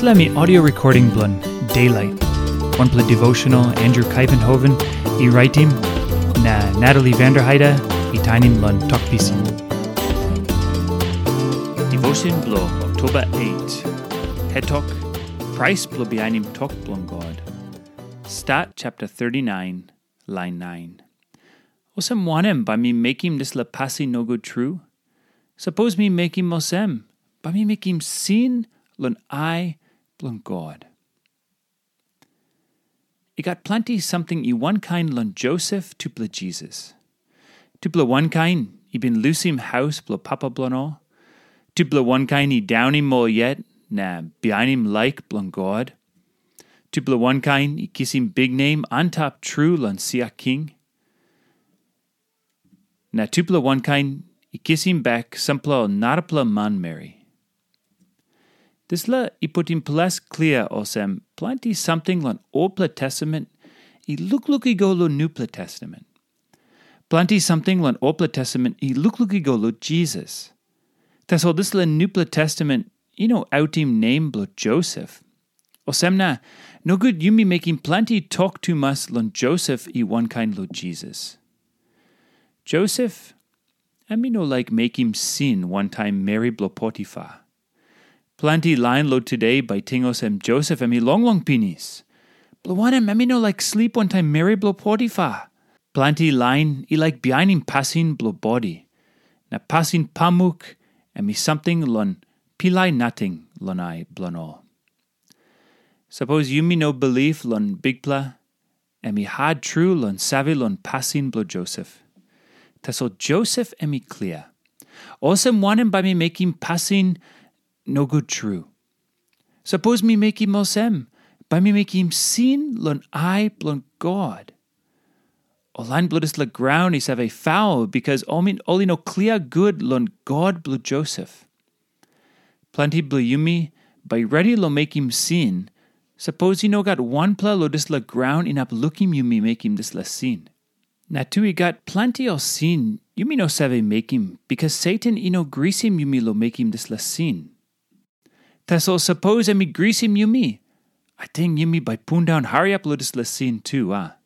Let me audio recording blun Daylight. One play devotional Andrew Kuyvenhoven, e writing na Natalie Vanderheide, e tinin lun talkpiece. Devotion blo October 8. Head talk. Price behind talk blun God. Start chapter 39, line 9. Osem wanem by me making this la passi no good true? Suppose me making mosem, by me making sin lun I blun God. I got plenty something i one kind lun Joseph to ble Jesus. To ble one kind, i been lucim house ble papa all. To ble one kind i down him more yet, na behind him like blun God. To ble one kind i kiss him big name on top true lun sia king. Na tupla one kind i kiss him back sampla narapla man Mary. This la i put in plus clear osem plenty something lon Old Testament i look look i go lo New Testament. Plenty something lon Old Testament i look look i go lo Jesus. Tas all this la New Testament you know out name blo Joseph. Osem na no good you me making plenty talk to mas lon Joseph i one kind lo Jesus. Joseph, I me no like make him sin one time Mary blo Potiphar. Plenty line load today by Tingos and Joseph long long pinis. Blawanem and me no like sleep one time Mary blow Potiphar. Plenty line i like behind him passing blow body. Na passing pamuk and me something lon pilai nothing lon I blano. Suppose you me no belief lon bigpla me hard true lon savvy lon passing blow Joseph. Taso Joseph me clear. Awesome one by me making passing no good true. Suppose me make him mosem, by me make him sin lon I blon God. Olan blood is la ground is have a foul, because omin only no clear good lon God blue Joseph. Plenty blue yumi, by ready lo make him sin, suppose he no got one pla lo dis la ground in up looking yumi make him dis la sin. Na tu he got plenty of sin, yumi no save make him, because Satan ino him yumi lo make him dis la sin. Taso suppose emi greasy yumi. I think yumi by pun down hurry up ludis lasin too, ah.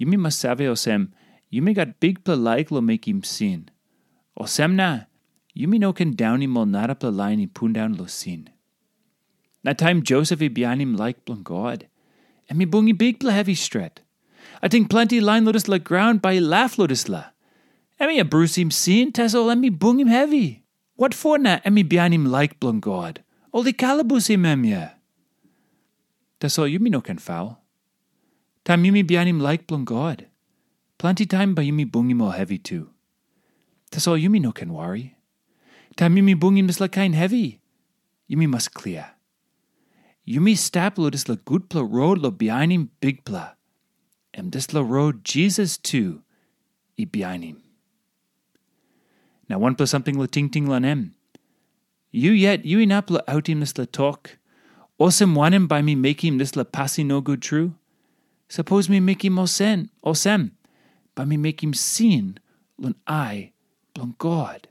Yumi masave osem, yumi got big pla like lo make him sin. Osem na, yumi no can down him ol nara pla line he pun down lo sin. Na time Joseph i behind him like blon God. And me bungi big pla heavy stret. I think plenty line lotus la ground by laugh lotus la. Emi a bruise him sin, taso let me bung him heavy. What for na behind him like blon God? Oli calabus imemia. Das all yumi no can foul. Tam yumi bianim like blon God. Plenty time ba yumi bungim all heavy too. Das all yumi no can worry. Tam yumi bungim is la kind heavy. Yumi must clear. Yumi stap lo dis la good pla road lo behind him big pla. Em dis la road Jesus too. I him. Now one plus something lo ting ting lan em. You yet, you inap la outim this la talk. Osem wanem by me making this la passi no good true. Suppose me make him osen, osem, by me make him sin, lun I, blon God.